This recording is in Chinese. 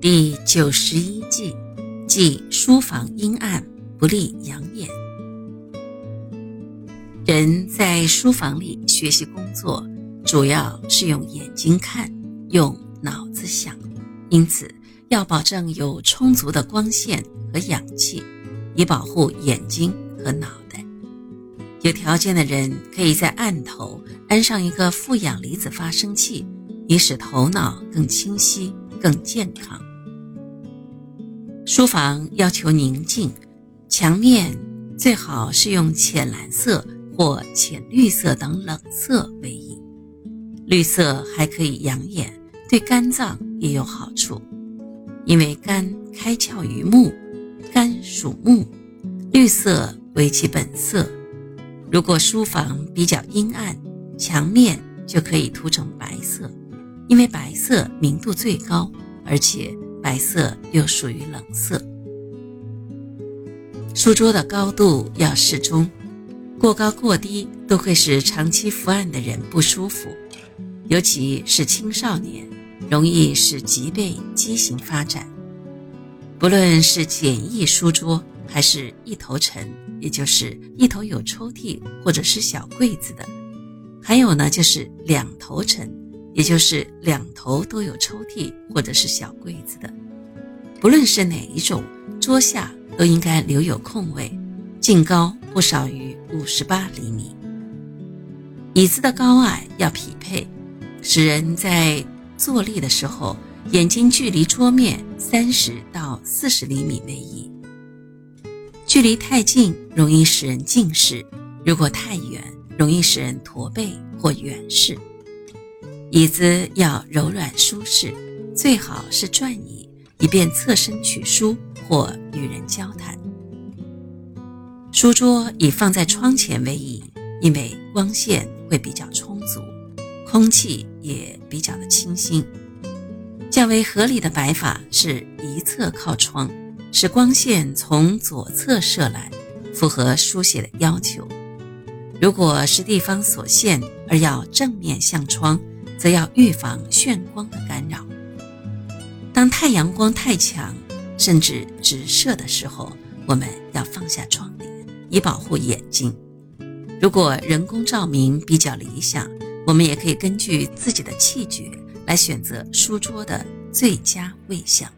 第九十一计，即书房阴暗，不利养眼。人在书房里学习工作，主要是用眼睛看，用脑子想，因此要保证有充足的光线和氧气，以保护眼睛和脑袋。有条件的人可以在案头安上一个负氧离子发生器，以使头脑更清晰、更健康。书房要求宁静，墙面最好是用浅蓝色或浅绿色等冷色为宜。绿色还可以养眼，对肝脏也有好处，因为肝开窍于目，肝属木，绿色为其本色。如果书房比较阴暗，墙面就可以涂成白色，因为白色明度最高，而且。白色又属于冷色。书桌的高度要适中，过高过低都会使长期伏案的人不舒服，尤其是青少年，容易使脊背畸形发展。不论是简易书桌，还是一头沉，也就是一头有抽屉或者是小柜子的，还有呢就是两头沉。也就是两头都有抽屉或者是小柜子的，不论是哪一种，桌下都应该留有空位，净高不少于五十八厘米。椅子的高矮要匹配，使人在坐立的时候，眼睛距离桌面三十到四十厘米为宜。距离太近容易使人近视，如果太远容易使人驼背或远视。椅子要柔软舒适，最好是转椅，以便侧身取书或与人交谈。书桌以放在窗前为宜，因为光线会比较充足，空气也比较的清新。较为合理的摆法是一侧靠窗，使光线从左侧射来，符合书写的要求。如果是地方所限而要正面向窗，则要预防眩光的干扰。当太阳光太强，甚至直射的时候，我们要放下窗帘，以保护眼睛。如果人工照明比较理想，我们也可以根据自己的气觉来选择书桌的最佳位向。